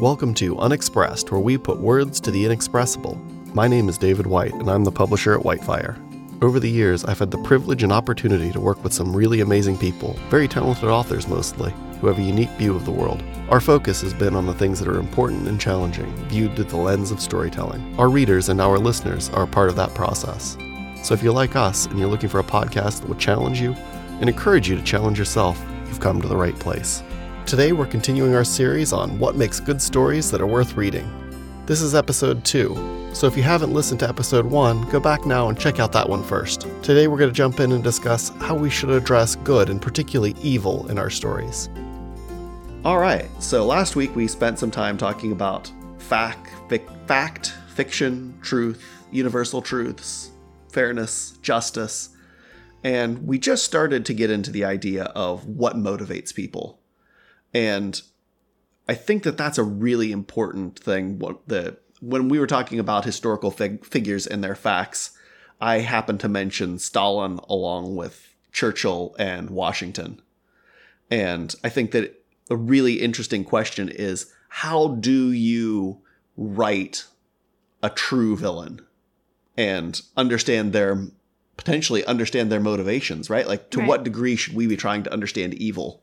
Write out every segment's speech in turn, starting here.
Welcome to Unexpressed, where we put words to the inexpressible. My name is David White, and I'm the publisher at Whitefire. Over the years, I've had the privilege and opportunity to work with some really amazing people, very talented authors mostly, who have a unique view of the world. Our focus has been on the things that are important and challenging, viewed through the lens of storytelling. Our readers and our listeners are a part of that process. So if you're like us and you're looking for a podcast that will challenge you and encourage you to challenge yourself, you've come to the right place. Today, we're continuing our series on what makes good stories that are worth reading. This is episode 2, so if you haven't listened to episode 1, go back now and check out that one first. Today, we're going to jump in and discuss how we should address good and particularly evil in our stories. All right, so last week we spent some time talking about fact, fic- fact, fiction, truth, universal truths, fairness, justice, and we just started to get into the idea of what motivates people and I think that that's a really important thing. What the when we were talking about historical fig- figures and their facts, I happened to mention Stalin along with Churchill and Washington. And I think that a really interesting question is how do you write a true villain and understand their potentially understand their motivations, right? Like to Right. what degree should we be trying to understand evil?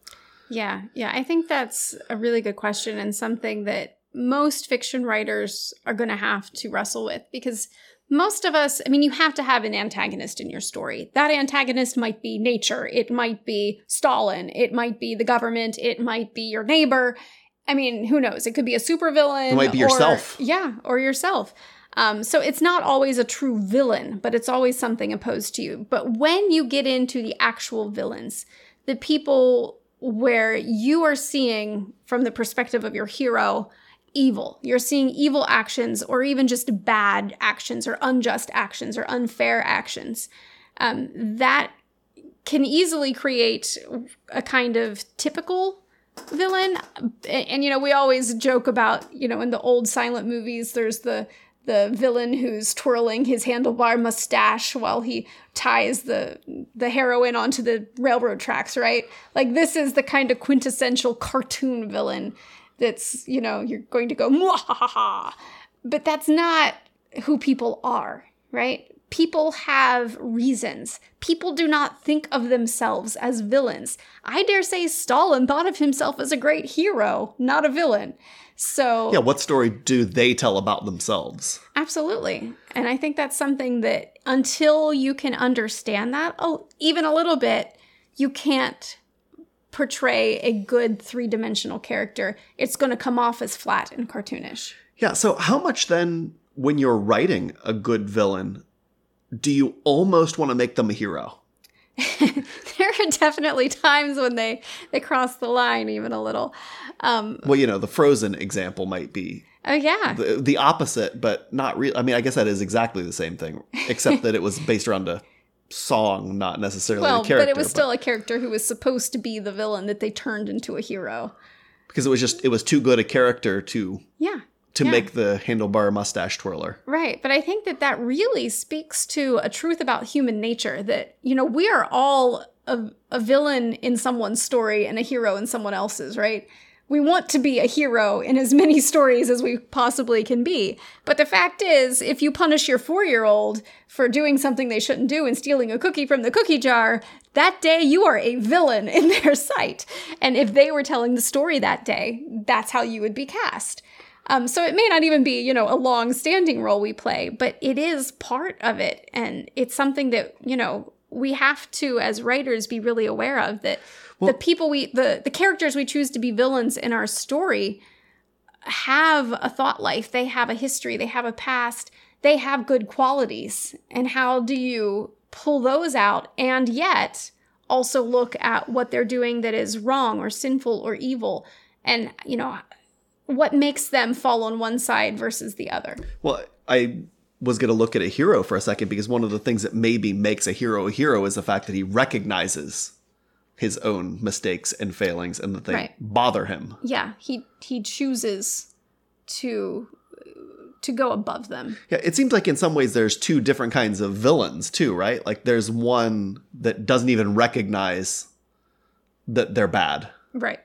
Yeah, yeah, I think that's a really good question and something that most fiction writers are going to have to wrestle with because most of us, I mean, you have to have an antagonist in your story. That antagonist might be nature, it might be Stalin, it might be the government, it might be your neighbor. I mean, who knows? It could be a supervillain. It might be or- yourself. Yeah, or yourself. Um, so it's not always a true villain, but it's always something opposed to you. But when you get into the actual villains, the people where you are seeing from the perspective of your hero evil, you're seeing evil actions or even just bad actions or unjust actions or unfair actions, um, that can easily create a kind of typical villain. And, and, you know we always joke about you know in the old silent movies there's the the villain who's twirling his handlebar mustache while he ties the the heroine onto the railroad tracks right? Like this is the kind of quintessential cartoon villain that's you know you're going to go Mwahaha. but that's not who people are right? People have reasons. People do not think of themselves as villains. I dare say stalin thought of himself as a great hero not a villain so Yeah, what story do they tell about themselves? Absolutely. And I think that's something that until you can understand that, oh, even a little bit, you can't portray a good three dimensional character. It's going to come off as flat and cartoonish. Yeah, so how much then, when you're writing a good villain, do you almost want to make them a hero? are definitely times when they they cross the line even a little. Um, Well, you know, the Frozen example might be oh yeah, the, the opposite, but not real. I mean, I guess that is exactly the same thing, except that it was based around a song, not necessarily well, a character. but it was still a character who was supposed to be the villain that they turned into a hero. because it was just it was too good a character to Yeah. to Yeah. make the handlebar mustache twirler. Right. But I think that that really speaks to a truth about human nature that, you know, we are all a, a villain in someone's story and a hero in someone else's, right? We want to be a hero in as many stories as we possibly can be. But the fact is, if you punish your four year old for doing something they shouldn't do and stealing a cookie from the cookie jar, that day you are a villain in their sight. And if they were telling the story that day, that's how you would be cast. Um, so it may not even be, you know, a long standing role we play, but it is part of it. And it's something that, you know, we have to, as writers, be really aware of that the people we, the, the characters we choose to be villains in our story have a thought life, they have a history, they have a past, they have good qualities. And how do you pull those out and yet also look at what they're doing that is wrong or sinful or evil? And, you know, what makes them fall on one side versus the other. Well, I was going to look at a hero for a second because one of the things that maybe makes a hero a hero is the fact that he recognizes his own mistakes and failings and that they Right. bother him. Yeah, he he chooses to to go above them. Yeah, it seems like in some ways there's two different kinds of villains too, right? Like there's one that doesn't even recognize that they're bad. Right.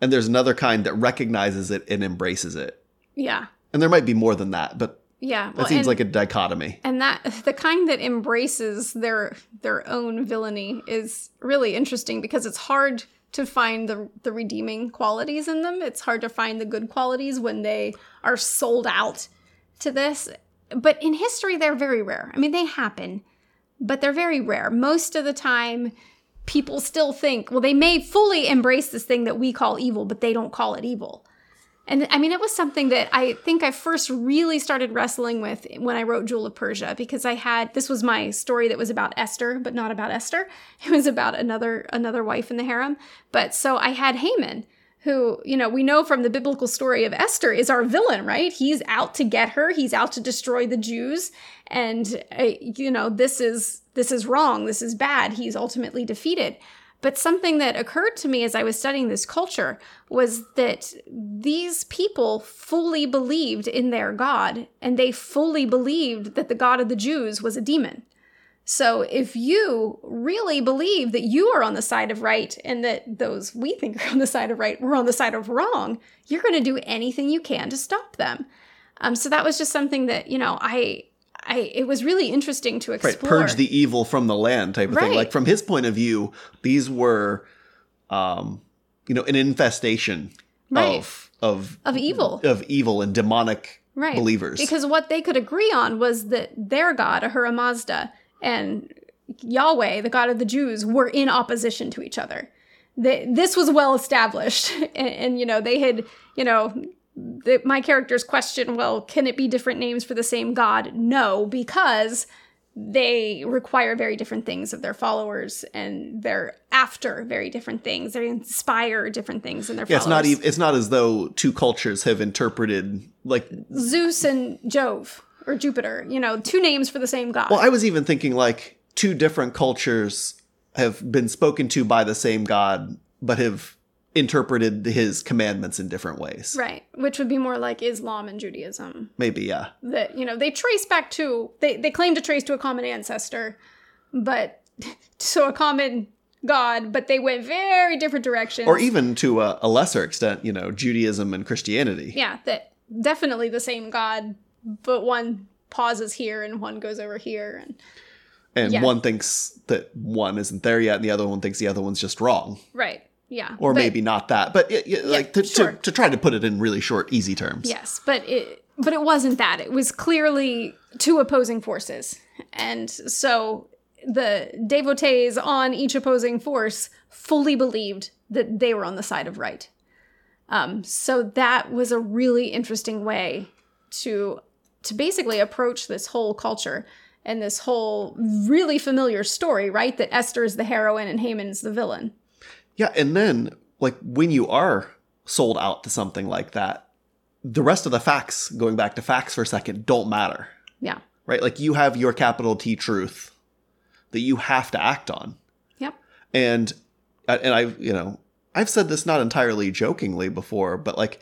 and there's another kind that recognizes it and embraces it. Yeah. And there might be more than that, but Yeah. that seems like a dichotomy. and that the kind that embraces their their own villainy is really interesting because it's hard to find the the redeeming qualities in them. It's hard to find the good qualities when they are sold out to this. But in history they're very rare. I mean they happen, but they're very rare. Most of the time people still think, well they may fully embrace this thing that we call evil, but they don't call it evil. And I mean, it was something that I think I first really started wrestling with when I wrote Jewel of Persia because I had this was my story that was about Esther, but not about Esther. It was about another another wife in the harem. But so I had Haman, who you know we know from the biblical story of Esther is our villain, right? He's out to get her. He's out to destroy the Jews, and uh, you know this is this is wrong. This is bad. He's ultimately defeated. But something that occurred to me as I was studying this culture was that these people fully believed in their God, and they fully believed that the God of the Jews was a demon. So if you really believe that you are on the side of right and that those we think are on the side of right were on the side of wrong, you're going to do anything you can to stop them. Um, so that was just something that you know I I it was really interesting to Right, explore. purge the evil from the land type of thing. Like from his point of view, these were, um, you know, an infestation Right. of of of evil. of evil and demonic right. believers. Because what they could agree on was that their god, Ahura Mazda, and Yahweh, the god of the Jews, were in opposition to each other. They, this was well established, and, and, you know they had, you know, the, my characters question, well, can it be different names for the same god? No, because they require very different things of their followers, and they're after very different things. They inspire different things in their yeah, it's followers. not even. It's not as though two cultures have interpreted like. Zeus and Jove or Jupiter, you know, two names for the same god. Well, I was even thinking like two different cultures have been spoken to by the same God, but have interpreted his commandments in different ways. right, which would be more like Islam and Judaism. Maybe, yeah. That, you know, they trace back to they they claim to trace to a common ancestor, but so a common god, but they went very different directions. Or even to a, a lesser extent, you know, Judaism and Christianity. yeah, that definitely the same god, but one pauses here and one goes over here and And Yeah. one thinks that one isn't there yet, and the other one thinks the other one's just wrong. right. Yeah. Or but- maybe not that. But it, it- like to, sure. to, to try to put it in really short, easy terms. Yes, but it but it wasn't that. It was clearly two opposing forces. And so the devotees on each opposing force fully believed that they were on the side of right. Um, so that was a really interesting way to to basically approach this whole culture and this whole really familiar story, right? That Esther is the heroine and Haman's the villain. Yeah, and then like when you are sold out to something like that, the rest of the facts, going back to facts for a second, don't matter. Yeah. Right? Like you have your capital T truth that you have to act on. Yep. And uh, and I, you know, I've said this not entirely jokingly before, but like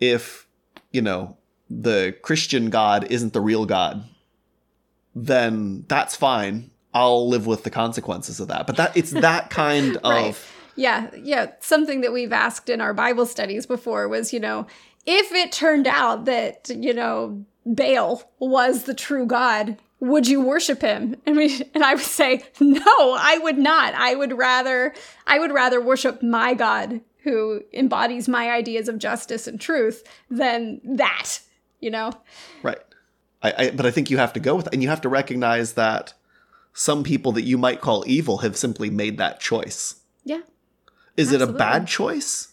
if, you know, the Christian God isn't the real God, then that's fine. I'll live with the consequences of that. But that it's that kind of Right. Yeah, yeah. Something that we've asked in our Bible studies before was, you know, if it turned out that, you know, Baal was the true God, would you worship him? And we and I would say, no, I would not. I would rather I would rather worship my God who embodies my ideas of justice and truth than that, you know? Right. I, I but I think you have to go with and you have to recognize that some people that you might call evil have simply made that choice. Yeah. Is it a bad choice?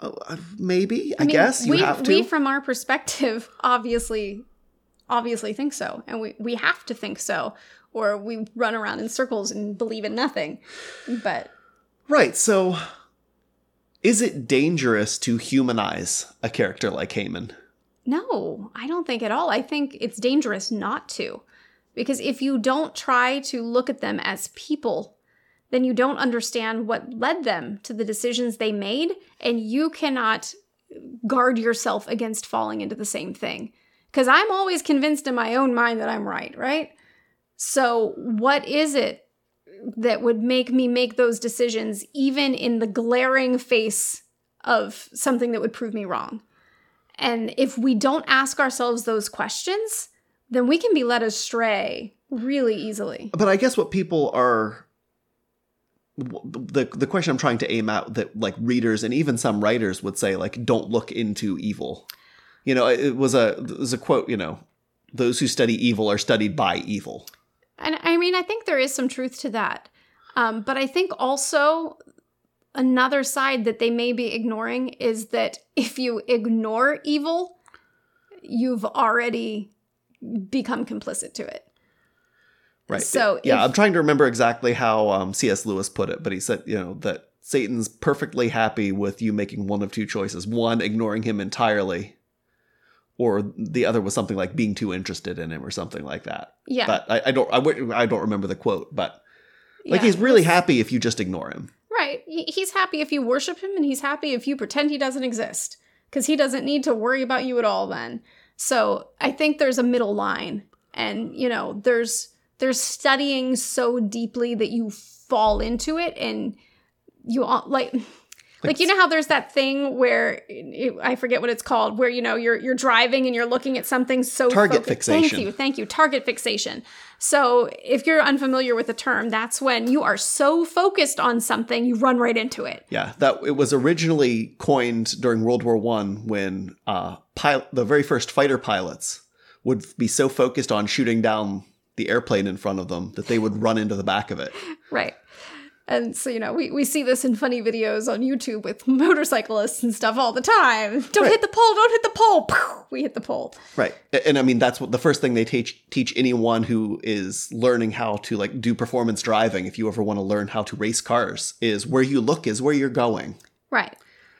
Oh, uh, maybe. I, mean, guess you we, have to. We, from our perspective, obviously, obviously think so, and we we have to think so, or we run around in circles and believe in nothing. But right. So, is it dangerous to humanize a character like Haman? no, I don't think at all. I think it's dangerous not to, because if you don't try to look at them as people, then you don't understand what led them to the decisions they made, and you cannot guard yourself against falling into the same thing. Because I'm always convinced in my own mind that I'm right, right? So, what is it that would make me make those decisions, even in the glaring face of something that would prove me wrong. And if we don't ask ourselves those questions, then we can be led astray really easily. But I guess what people are the the question I'm trying to aim at that like readers and even some writers would say like don't look into evil. You know, it was a it was a quote, you know, those who study evil are studied by evil. And I mean, I think there is some truth to that. Um, but I think also another side that they may be ignoring is that if you ignore evil, you've already become complicit to it. Right. So yeah, if- I'm trying to remember exactly how um, C.S. Lewis put it, but he said, you know, that Satan's perfectly happy with you making one of two choices: one, ignoring him entirely, or the other was something like being too interested in him or something like that. Yeah. But I, I don't, I, don't remember the quote, but like Yeah. he's really happy if you just ignore him. Right. He's happy if you worship him, and he's happy if you pretend he doesn't exist, because he doesn't need to worry about you at all then. So I think there's a middle line, and you know, there's there's studying so deeply that you fall into it, and you all like. Like you know how there's that thing where it, I forget what it's called, where you know you're you're driving and you're looking at something so Target focused- fixation. Thank you, thank you. Target fixation. So if you're unfamiliar with the term, that's when you are so focused on something you run right into it. Yeah, that it was originally coined during World War One when uh, pil- the very first fighter pilots would be so focused on shooting down the airplane in front of them that they would run into the back of it. Right. And so, you know, we, we see this in funny videos on YouTube with motorcyclists and stuff all the time. Don't Right. hit the pole, don't hit the pole. We hit the pole. Right. And I mean that's what the first thing they teach teach anyone who is learning how to like do performance driving if you ever want to learn how to race cars is where you look is where you're going. Right.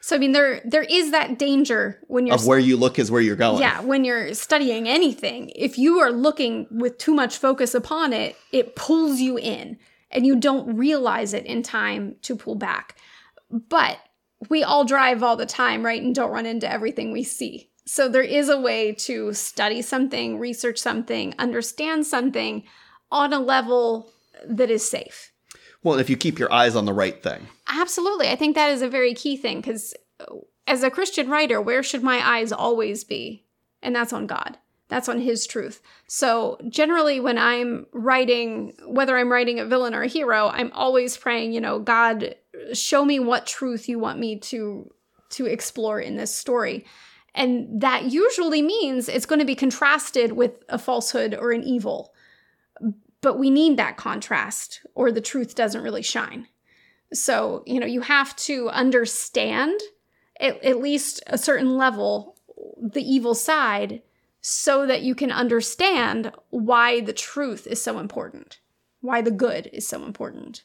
So I mean there there is that danger when you're Of where you look is where you're going. yeah, when you're studying anything, if you are looking with too much focus upon it, it pulls you in and you don't realize it in time to pull back. But we all drive all the time, right? And don't run into everything we see. So there is a way to study something, research something, understand something on a level that is safe. Well, if you keep your eyes on the right thing. Absolutely. I think that is a very key thing because uh, as a Christian writer, where should my eyes always be? And that's on God. That's on His truth. So, generally, when I'm writing, whether I'm writing a villain or a hero, I'm always praying, you know, God, show me what truth you want me to to explore in this story. And that usually means it's going to be contrasted with a falsehood or an evil. But we need that contrast, or the truth doesn't really shine. So, you know, you have to understand at, at least a certain level the evil side so that you can understand why the truth is so important, why the good is so important.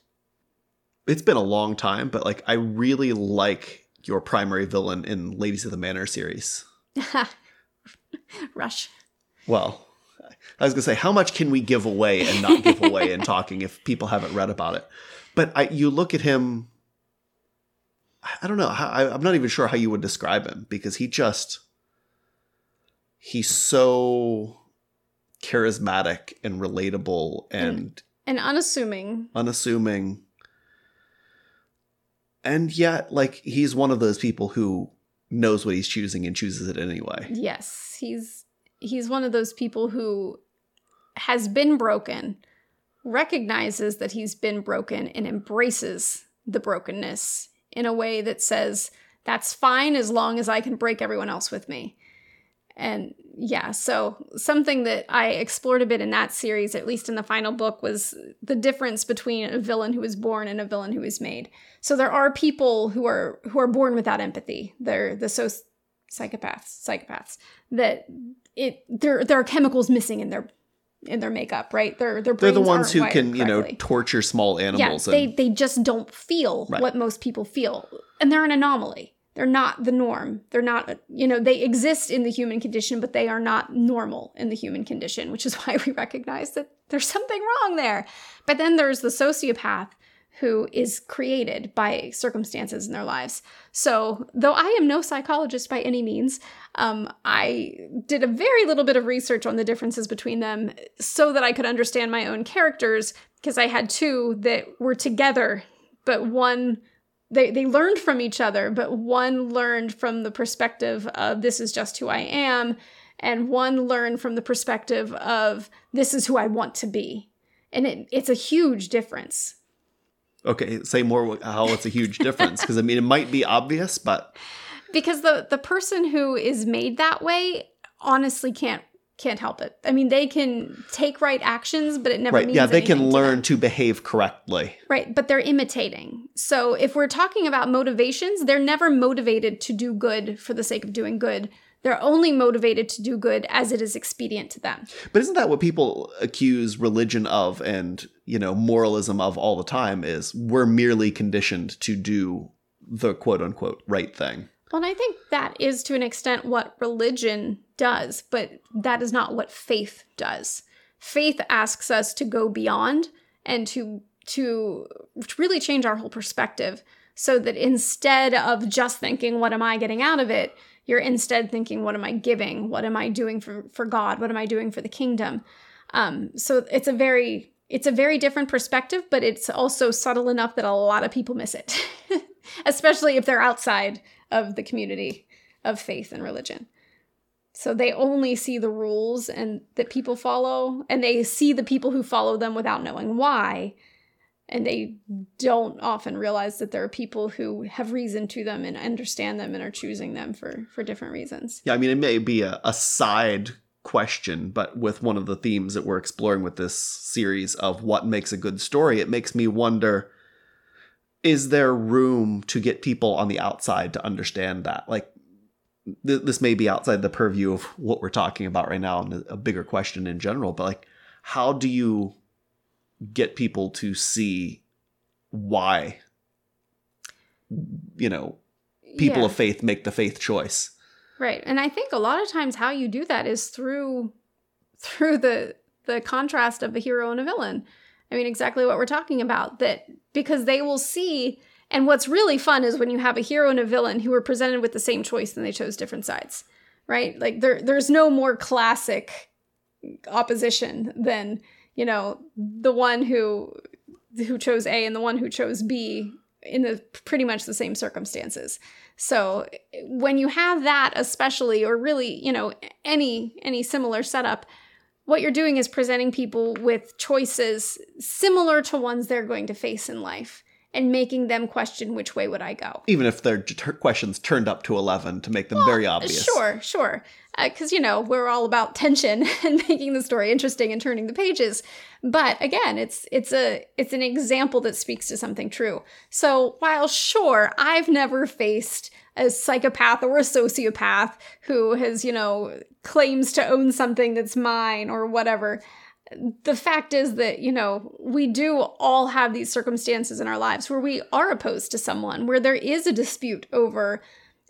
It's been a long time, but like I really like your primary villain in Ladies of the Manor series. Rush. Well, I was gonna say, how much can we give away and not give away in talking if people haven't read about it? But I, you look at him. I don't know. I, I'm not even sure how you would describe him because he just he's so charismatic and relatable and And unassuming. unassuming. And yet, like, he's one of those people who knows what he's choosing and chooses it anyway. Yes, he's he's one of those people who has been broken, recognizes that he's been broken and embraces the brokenness in a way that says that's fine as long as I can break everyone else with me. And yeah, so something that I explored a bit in that series, at least in the final book, was the difference between a villain who is born and a villain who is made. So there are people who are who are born without empathy. They're the so psychopaths, psychopaths that it there there are chemicals missing in their in their makeup, right? Their their They're the ones who can, you know, torture small animals. yeah, animals. they they just don't feel Right. what most people feel, and they're an anomaly. They're not the norm. They're not, you know, they exist in the human condition, but they are not normal in the human condition, which is why we recognize that there's something wrong there. But then there's the sociopath who is created by circumstances in their lives. So, though I am no psychologist by any means, um, I did a very little bit of research on the differences between them so that I could understand my own characters because I had two that were together, but one they they learned from each other, but one learned from the perspective of this is just who I am, and one learned from the perspective of this is who I want to be. And it, it's a huge difference. Okay, say more how it's a huge difference because I mean it might be obvious, but because the the person who is made that way honestly can't can't help it. I mean, they can take right actions, but it never right. means Yeah, they can anything to learn to behave correctly. Right, but they're imitating. So if we're talking about motivations, they're never motivated to do good for the sake of doing good. They're only motivated to do good as it is expedient to them. But isn't that what people accuse religion of and, you know, moralism of all the time is we're merely conditioned to do the quote unquote right thing. Well, and I think that is to an extent what religion does, but that is not what faith does. Faith asks us to go beyond and to to really change our whole perspective so that instead of just thinking what am I getting out of it, you're instead thinking what am I giving? What am I doing for for God? What am I doing for the kingdom? Um, so it's a very it's a very different perspective, but it's also subtle enough that a lot of people miss it, especially if they're outside of the community of faith and religion. So they only see the rules and that people follow, and they see the people who follow them without knowing why. And they don't often realize that there are people who have reason to them and understand them and are choosing them for for different reasons. Yeah, I mean, it may be a, a side question, but with one of the themes that we're exploring with this series of what makes a good story, it makes me wonder is there room to get people on the outside to understand that? Like, th- this may be outside the purview of what we're talking about right now and a bigger question in general, but like, how do you get people to see why, you know, people Yeah. of faith make the faith choice? Right. And I think a lot of times how you do that is through through the the contrast of a hero and a villain. I mean exactly what we're talking about that because they will see and what's really fun is when you have a hero and a villain who are presented with the same choice and they chose different sides. Right? Like there there's no more classic opposition than, you know, the one who who chose A and the one who chose B in the pretty much the same circumstances. So when you have that especially or really, you know, any any similar setup, what you're doing is presenting people with choices similar to ones they're going to face in life and making them question which way would I go. even if their questions turned up to 11 to make them very obvious. Sure, sure. Uh, because, you know, we're all about tension and making the story interesting and turning the pages. But again, it's it's a it's an example that speaks to something true. So while sure, I've never faced a psychopath or a sociopath who has, you know, claims to own something that's mine or whatever. The fact is that, you know, we do all have these circumstances in our lives where we are opposed to someone, where there is a dispute over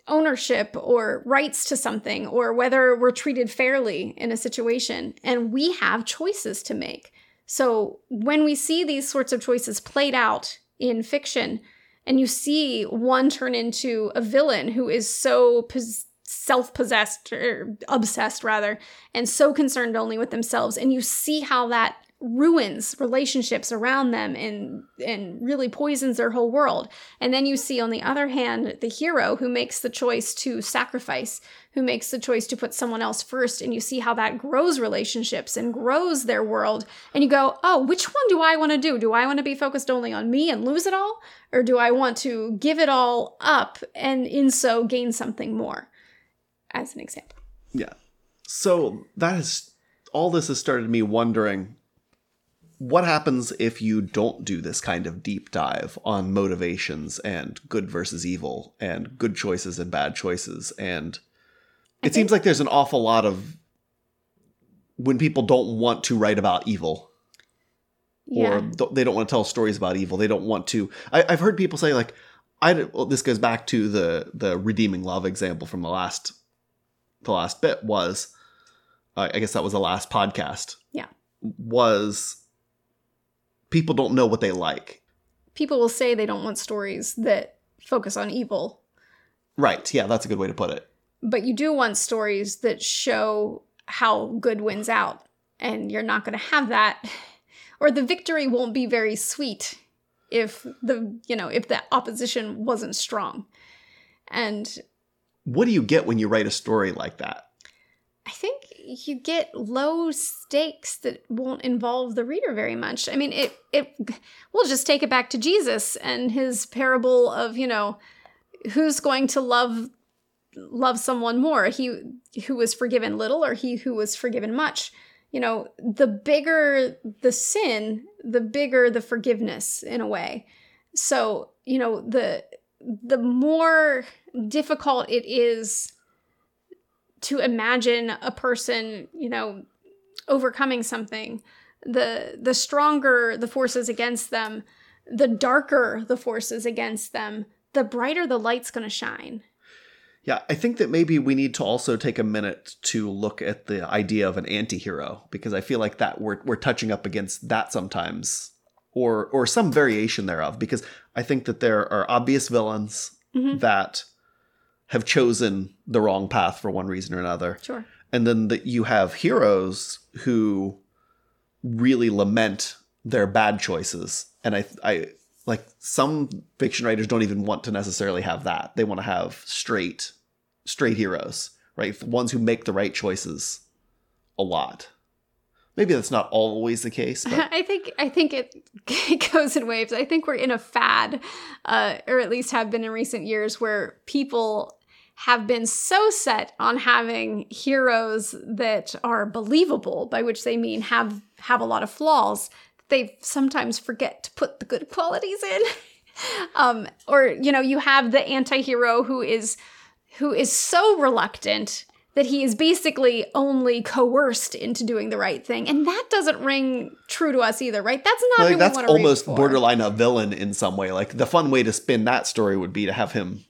ownership or rights to something or whether we're treated fairly in a situation. And we have choices to make. So when we see these sorts of choices played out in fiction, and you see one turn into a villain who is so pos- self-possessed or obsessed rather and so concerned only with themselves and you see how that ruins relationships around them and and really poisons their whole world. And then you see on the other hand the hero who makes the choice to sacrifice who makes the choice to put someone else first. And you see how that grows relationships and grows their world. And you go oh which one do i want to do? Do i want to be focused only on me and lose it all? Or do i want to give it all up and in so gain something more? As an example. Yeah. So that is all this has started me wondering what happens if you don't do this kind of deep dive on motivations and good versus evil and good choices and bad choices and it seems like there's an awful lot of when people don't want to write about evil yeah or th- they don't want to tell stories about evil. They don't want to. I, I've heard people say like, i Well, this goes back to the the redeeming love example from the last, the last bit was, uh, I guess that was the last podcast. Yeah. Was people don't know what they like. people will say they don't want stories that focus on evil Right. Yeah, that's a good way to put it. but you do want stories that show how good wins out and you're not going to have that or the victory won't be very sweet if the you know if the opposition wasn't strong and What do you get when you write a story like that? I think you get low stakes that won't involve the reader very much. I mean, it it we'll just take it back to Jesus and his parable of, you know, who's going to love love someone more, he who was forgiven little or he who was forgiven much. You know, the bigger the sin, the bigger the forgiveness in a way. So, you know, the the more difficult it is to imagine a person, you know, overcoming something, the the stronger the forces against them, the darker the forces against them, the brighter the light's going to shine. Yeah, I think that maybe we need to also take a minute to look at the idea of an anti-hero because I feel like that we're we're touching up against that sometimes or or some variation thereof because I think that there are obvious villains Mhm. that have chosen the wrong path for one reason or another. Sure. And then that you have heroes who really lament their bad choices. And I I like some fiction writers don't even want to necessarily have that. They want to have straight straight heroes, right? Ones who make the right choices a lot. Maybe that's not always the case, but I think I think it, it goes in waves. I think we're in a fad, uh, or at least have been in recent years, where people have been so set on having heroes that are believable, by which they mean have have a lot of flaws. They sometimes forget to put the good qualities in. um, or you know, you have the anti-hero who is who is so reluctant that he is basically only coerced into doing the right thing, and that doesn't ring true to us either, right? That's not like who that's we want to almost borderline a villain in some way. Like the fun way to spin that story would be to have him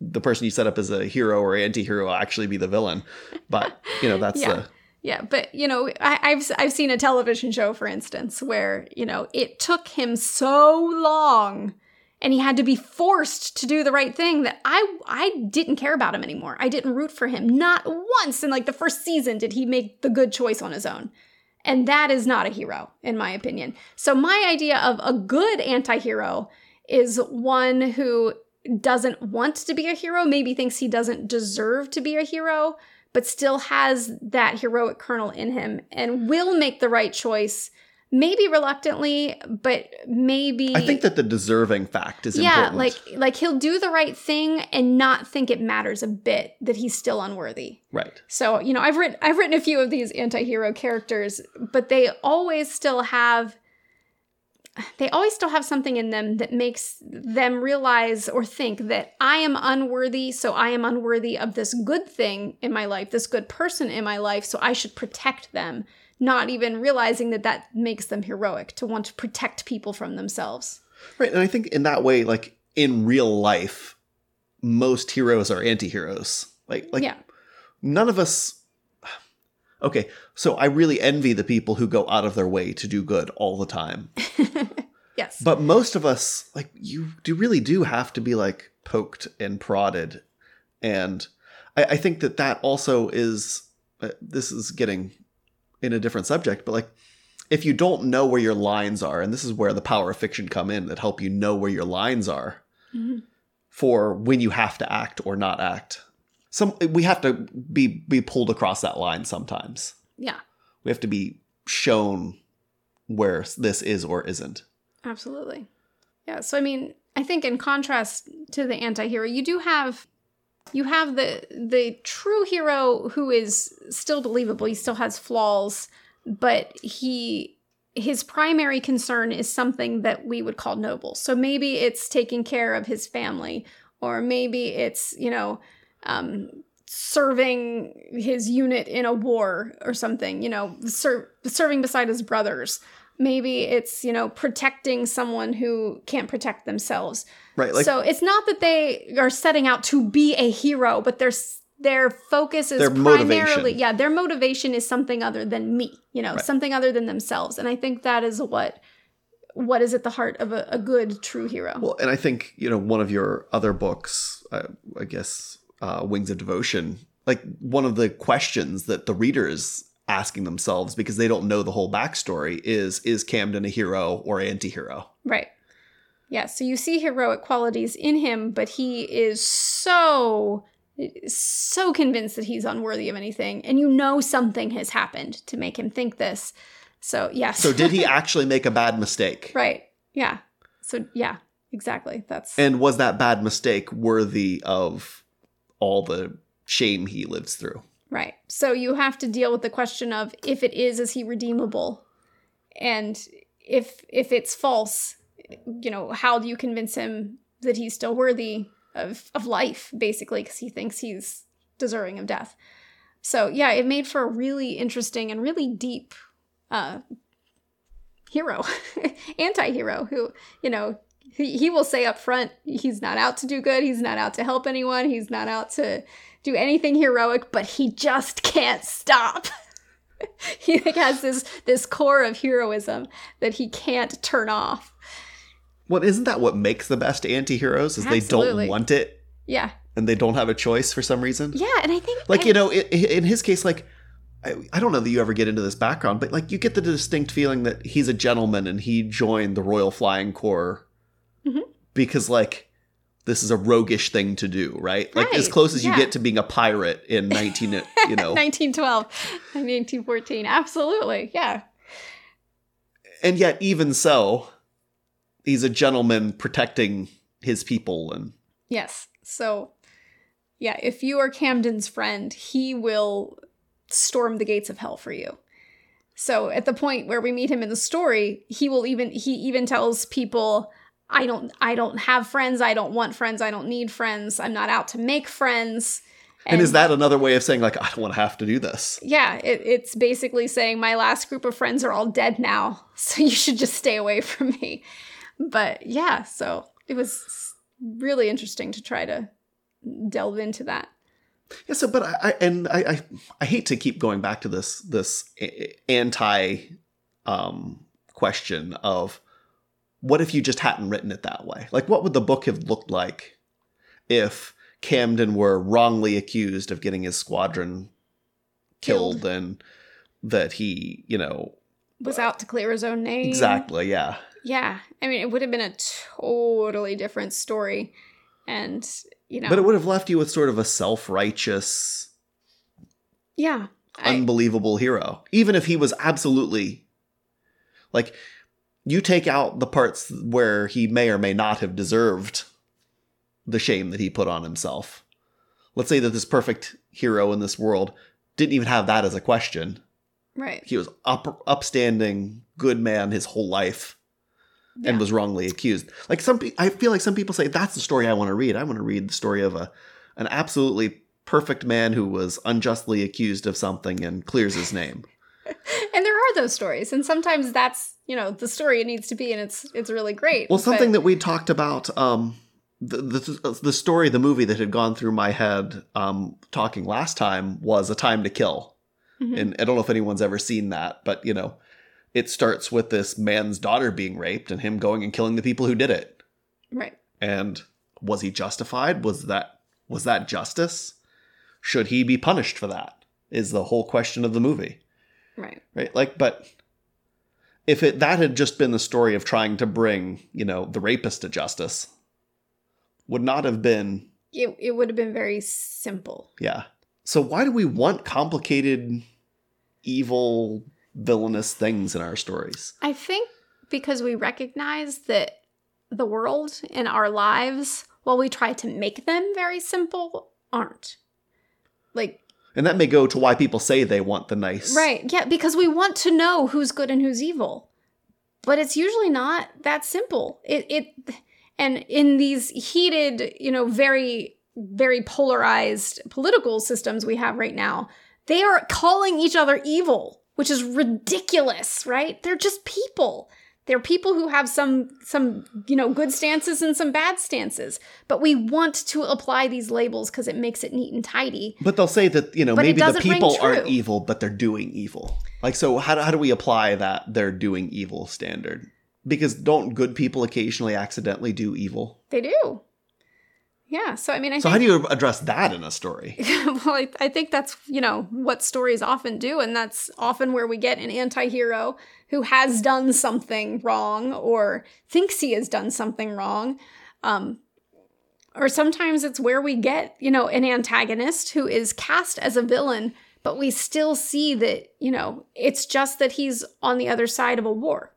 the person you set up as a hero or anti-hero actually be the villain. But, you know, that's Yeah. the Yeah, but you know, I, I've I've seen a television show, for instance, where you know it took him so long, and he had to be forced to do the right thing that I I didn't care about him anymore. I didn't root for him. Not once in like the first season did he make the good choice on his own, and that is not a hero, in my opinion. So my idea of a good anti-hero is one who doesn't want to be a hero, maybe thinks he doesn't deserve to be a hero, but still has that heroic kernel in him and will make the right choice, maybe reluctantly, but maybe I think that the deserving fact is yeah, important. like like he'll do the right thing and not think it matters a bit that he's still unworthy. right. So, you know, I've written I've written a few of these anti-hero characters, but they always still have they always still have something in them that makes them realize or think that I am unworthy, so I am unworthy of this good thing in my life, this good person in my life, so I should protect them, not even realizing that that makes them heroic to want to protect people from themselves. Right. And I think in that way, like in real life, most heroes are anti-heroes. Like like yeah. none of us Okay, so I really envy the people who go out of their way to do good all the time. Yes. But most of us, like you, do really do have to be like poked and prodded, and I, I think that that also is. Uh, this is getting in a different subject, but like if you don't know where your lines are, and this is where the power of fiction come in that help you know where your lines are Mhm. for when you have to act or not act. Some we have to be be pulled across that line sometimes. yeah. We have to be shown where this is or isn't. Absolutely. Yeah. So I mean, I think in contrast to the anti-hero, you do have you have the the true hero who is still believable. He still has flaws, but he his primary concern is something that we would call noble. So maybe it's taking care of his family, or maybe it's, you know, um, serving his unit in a war or something, you know, ser- serving beside his brothers. Maybe it's, you know, protecting someone who can't protect themselves. Right. Like so it's not that they are setting out to be a hero, but their their focus is Their primarily motivation. yeah, their motivation is something other than me, you know, Right. something other than themselves. And I think that is what what is at the heart of a, a good true hero. Well, and I think you know one of your other books, uh, I guess, uh, Wings of Devotion. Like one of the questions that the readers asking themselves because they don't know the whole backstory is: Is Camden a hero or anti-hero? right. Yeah, so you see heroic qualities in him, but he is so so convinced that he's unworthy of anything and you know something has happened to make him think this. So, yes. So did he actually make a bad mistake? right. Yeah. So, yeah, exactly. That's And was that bad mistake worthy of all the shame he lives through? Right. So you have to deal with the question of if it is, is he redeemable? And if if it's false, you know, how do you convince him that he's still worthy of, of life, basically, because he thinks he's deserving of death. So yeah, it made for a really interesting and really deep uh hero, anti-hero who, you know, he, he will say up front he's not out to do good, he's not out to help anyone, he's not out to do anything heroic, but he just can't stop. he like has this this core of heroism that he can't turn off. Well, isn't that what makes the best anti-heroes? Is they don't want it Yeah. and they don't have a choice for some reason? Yeah, and I think Like, I- you know, in his case, like, I, I don't know that you ever get into this background, but like, you get the distinct feeling that he's a gentleman and he joined the Royal Flying Corps Mhm. because, like, this is a roguish thing to do, right? Like, as close as you yeah. get to being a pirate in 19, you know. 1912 and 1914. Absolutely. Yeah. and yet, even so, he's a gentleman protecting his people and Yes. So, yeah, if you are Camden's friend, he will storm the gates of hell for you. So, at the point where we meet him in the story, he will even he even tells people, "I don't I don't have friends. I don't want friends. I don't need friends. I'm not out to make friends." And, is that another way of saying like I don't want to have to do this? Yeah, it, it's basically saying my last group of friends are all dead now, so you should just stay away from me. But yeah, so it was really interesting to try to delve into that. Yeah. So, but I, I and I, I I hate to keep going back to this this anti um question of what if you just hadn't written it that way? Like, what would the book have looked like if Camden were wrongly accused of getting his squadron killed, and that he, you know, Was out to clear his own name. exactly, yeah. Yeah, I mean, it would have been a totally different story, and you know, But it would have left you with sort of a self righteous. yeah, I, unbelievable hero. Even if he was absolutely like you take out the parts where he may or may not have deserved the shame that he put on himself. Let's say that this perfect hero in this world didn't even have that as a question. right, He was up upstanding, good man his whole life and was wrongly accused. Like some pe- I feel like some people say that's the story I want to read. I want to read the story of a an absolutely perfect man who was unjustly accused of something and clears his name. And there are those stories, and sometimes that's you know the story it needs to be, and it's it's really great. Well, something but- that we talked about, um, the, the the story, the movie that had gone through my head, um, talking last time was A Time to Kill, Mhm. and I don't know if anyone's ever seen that, but you know, it starts with this man's daughter being raped and him going and killing the people who did it. right, And was he justified? Was that was that justice? Should he be punished for that? Is the whole question of the movie right, right like but if it that had just been the story of trying to bring you know the rapist to justice would not have been it it would have been very simple. yeah so why do we want complicated evil villainous things in our stories I think because we recognize that the world and our lives, while we try to make them very simple, aren't. Like, and that may go to why people say they want the nice right, yeah, because we want to know who's good and who's evil. But it's usually not that simple. It it and in these heated, you know, very very polarized political systems we have right now, they are calling each other evil, which is ridiculous, right? They're just people. They're people who have some some, you know, good stances and some bad stances. But we want to apply these labels because it makes it neat and tidy. but they'll say that you know But maybe the people aren't evil but they're doing evil like so how do, how do we apply that they're doing evil standard because don't good people occasionally accidentally do evil They do. Yeah. So I mean, I So think, how do you address that in a story? well, I, I think that's you know what stories often do, and that's often where we get an anti-hero who has done something wrong or thinks he has done something wrong. Um, or sometimes it's where we get you know an antagonist who is cast as a villain, but we still see that you know it's just that he's on the other side of a war.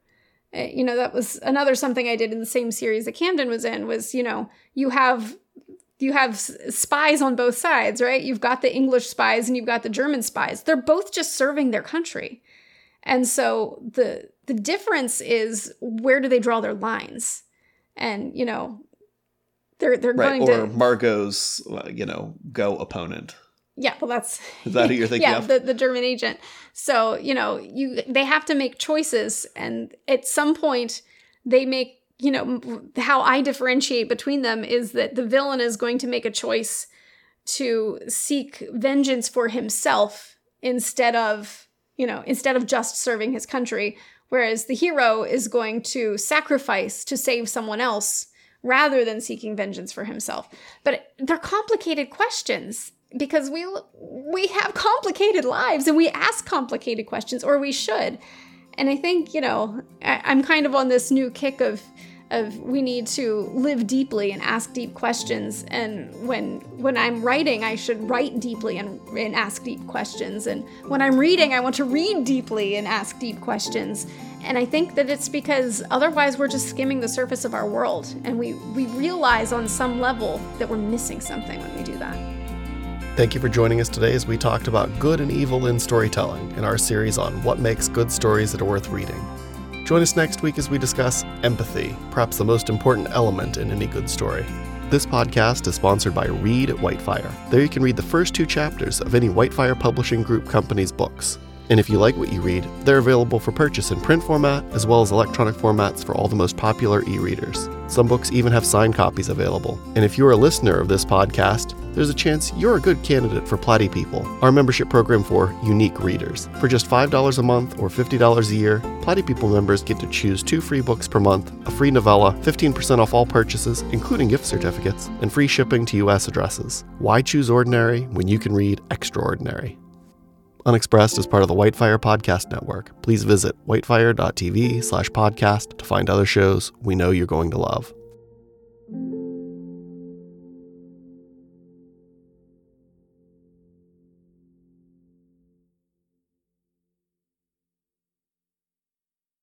Uh, you know that was another something I did in the same series that Camden was in was you know you have you have spies on both sides, right? You've got the English spies and you've got the German spies. They're both just serving their country. And so the the difference is where do they draw their lines? And you know, they're they're Right. going Or to Margot's, uh, you know, go opponent. yeah, well that's Is that who you're thinking yeah, of? the, the German agent. So, you know, you they have to make choices and at some point they make, you know, how I differentiate between them is that the villain is going to make a choice to seek vengeance for himself instead of, you know, instead of just serving his country, whereas the hero is going to sacrifice to save someone else rather than seeking vengeance for himself. But they're complicated questions because we we have complicated lives and we ask complicated questions or we should. And I think, you know, I, I'm kind of on this new kick of of we need to live deeply and ask deep questions. And when when i'm writing i should write deeply and, and ask deep questions. And when i'm reading i want to read deeply and ask deep questions. And i think that it's because otherwise we're just skimming the surface of our world. And we we realize on some level that we're missing something when we do that. Thank you for joining us today as we talked about good and evil in storytelling in our series on what makes good stories that are worth reading. Join us next week as we discuss empathy, perhaps the most important element in any good story. This podcast is sponsored by Read Whitefire. There you can read the first two chapters of any Whitefire Publishing Group company's books. And if you like what you read, they're available for purchase in print format as well as electronic formats for all the most popular e readers. Some books even have signed copies available. And if you're a listener of this podcast, there's a chance you're a good candidate for Platy People, our membership program for unique readers. For just $5 a month or $50 a year, Platy People members get to choose two free books per month, a free novella, 15% off all purchases, including gift certificates, and free shipping to U.S. addresses. Why choose ordinary when you can read extraordinary? Unexpressed is part of the Whitefire Podcast Network. Please visit whitefire.tv slash podcast to find other shows we know you're going to love.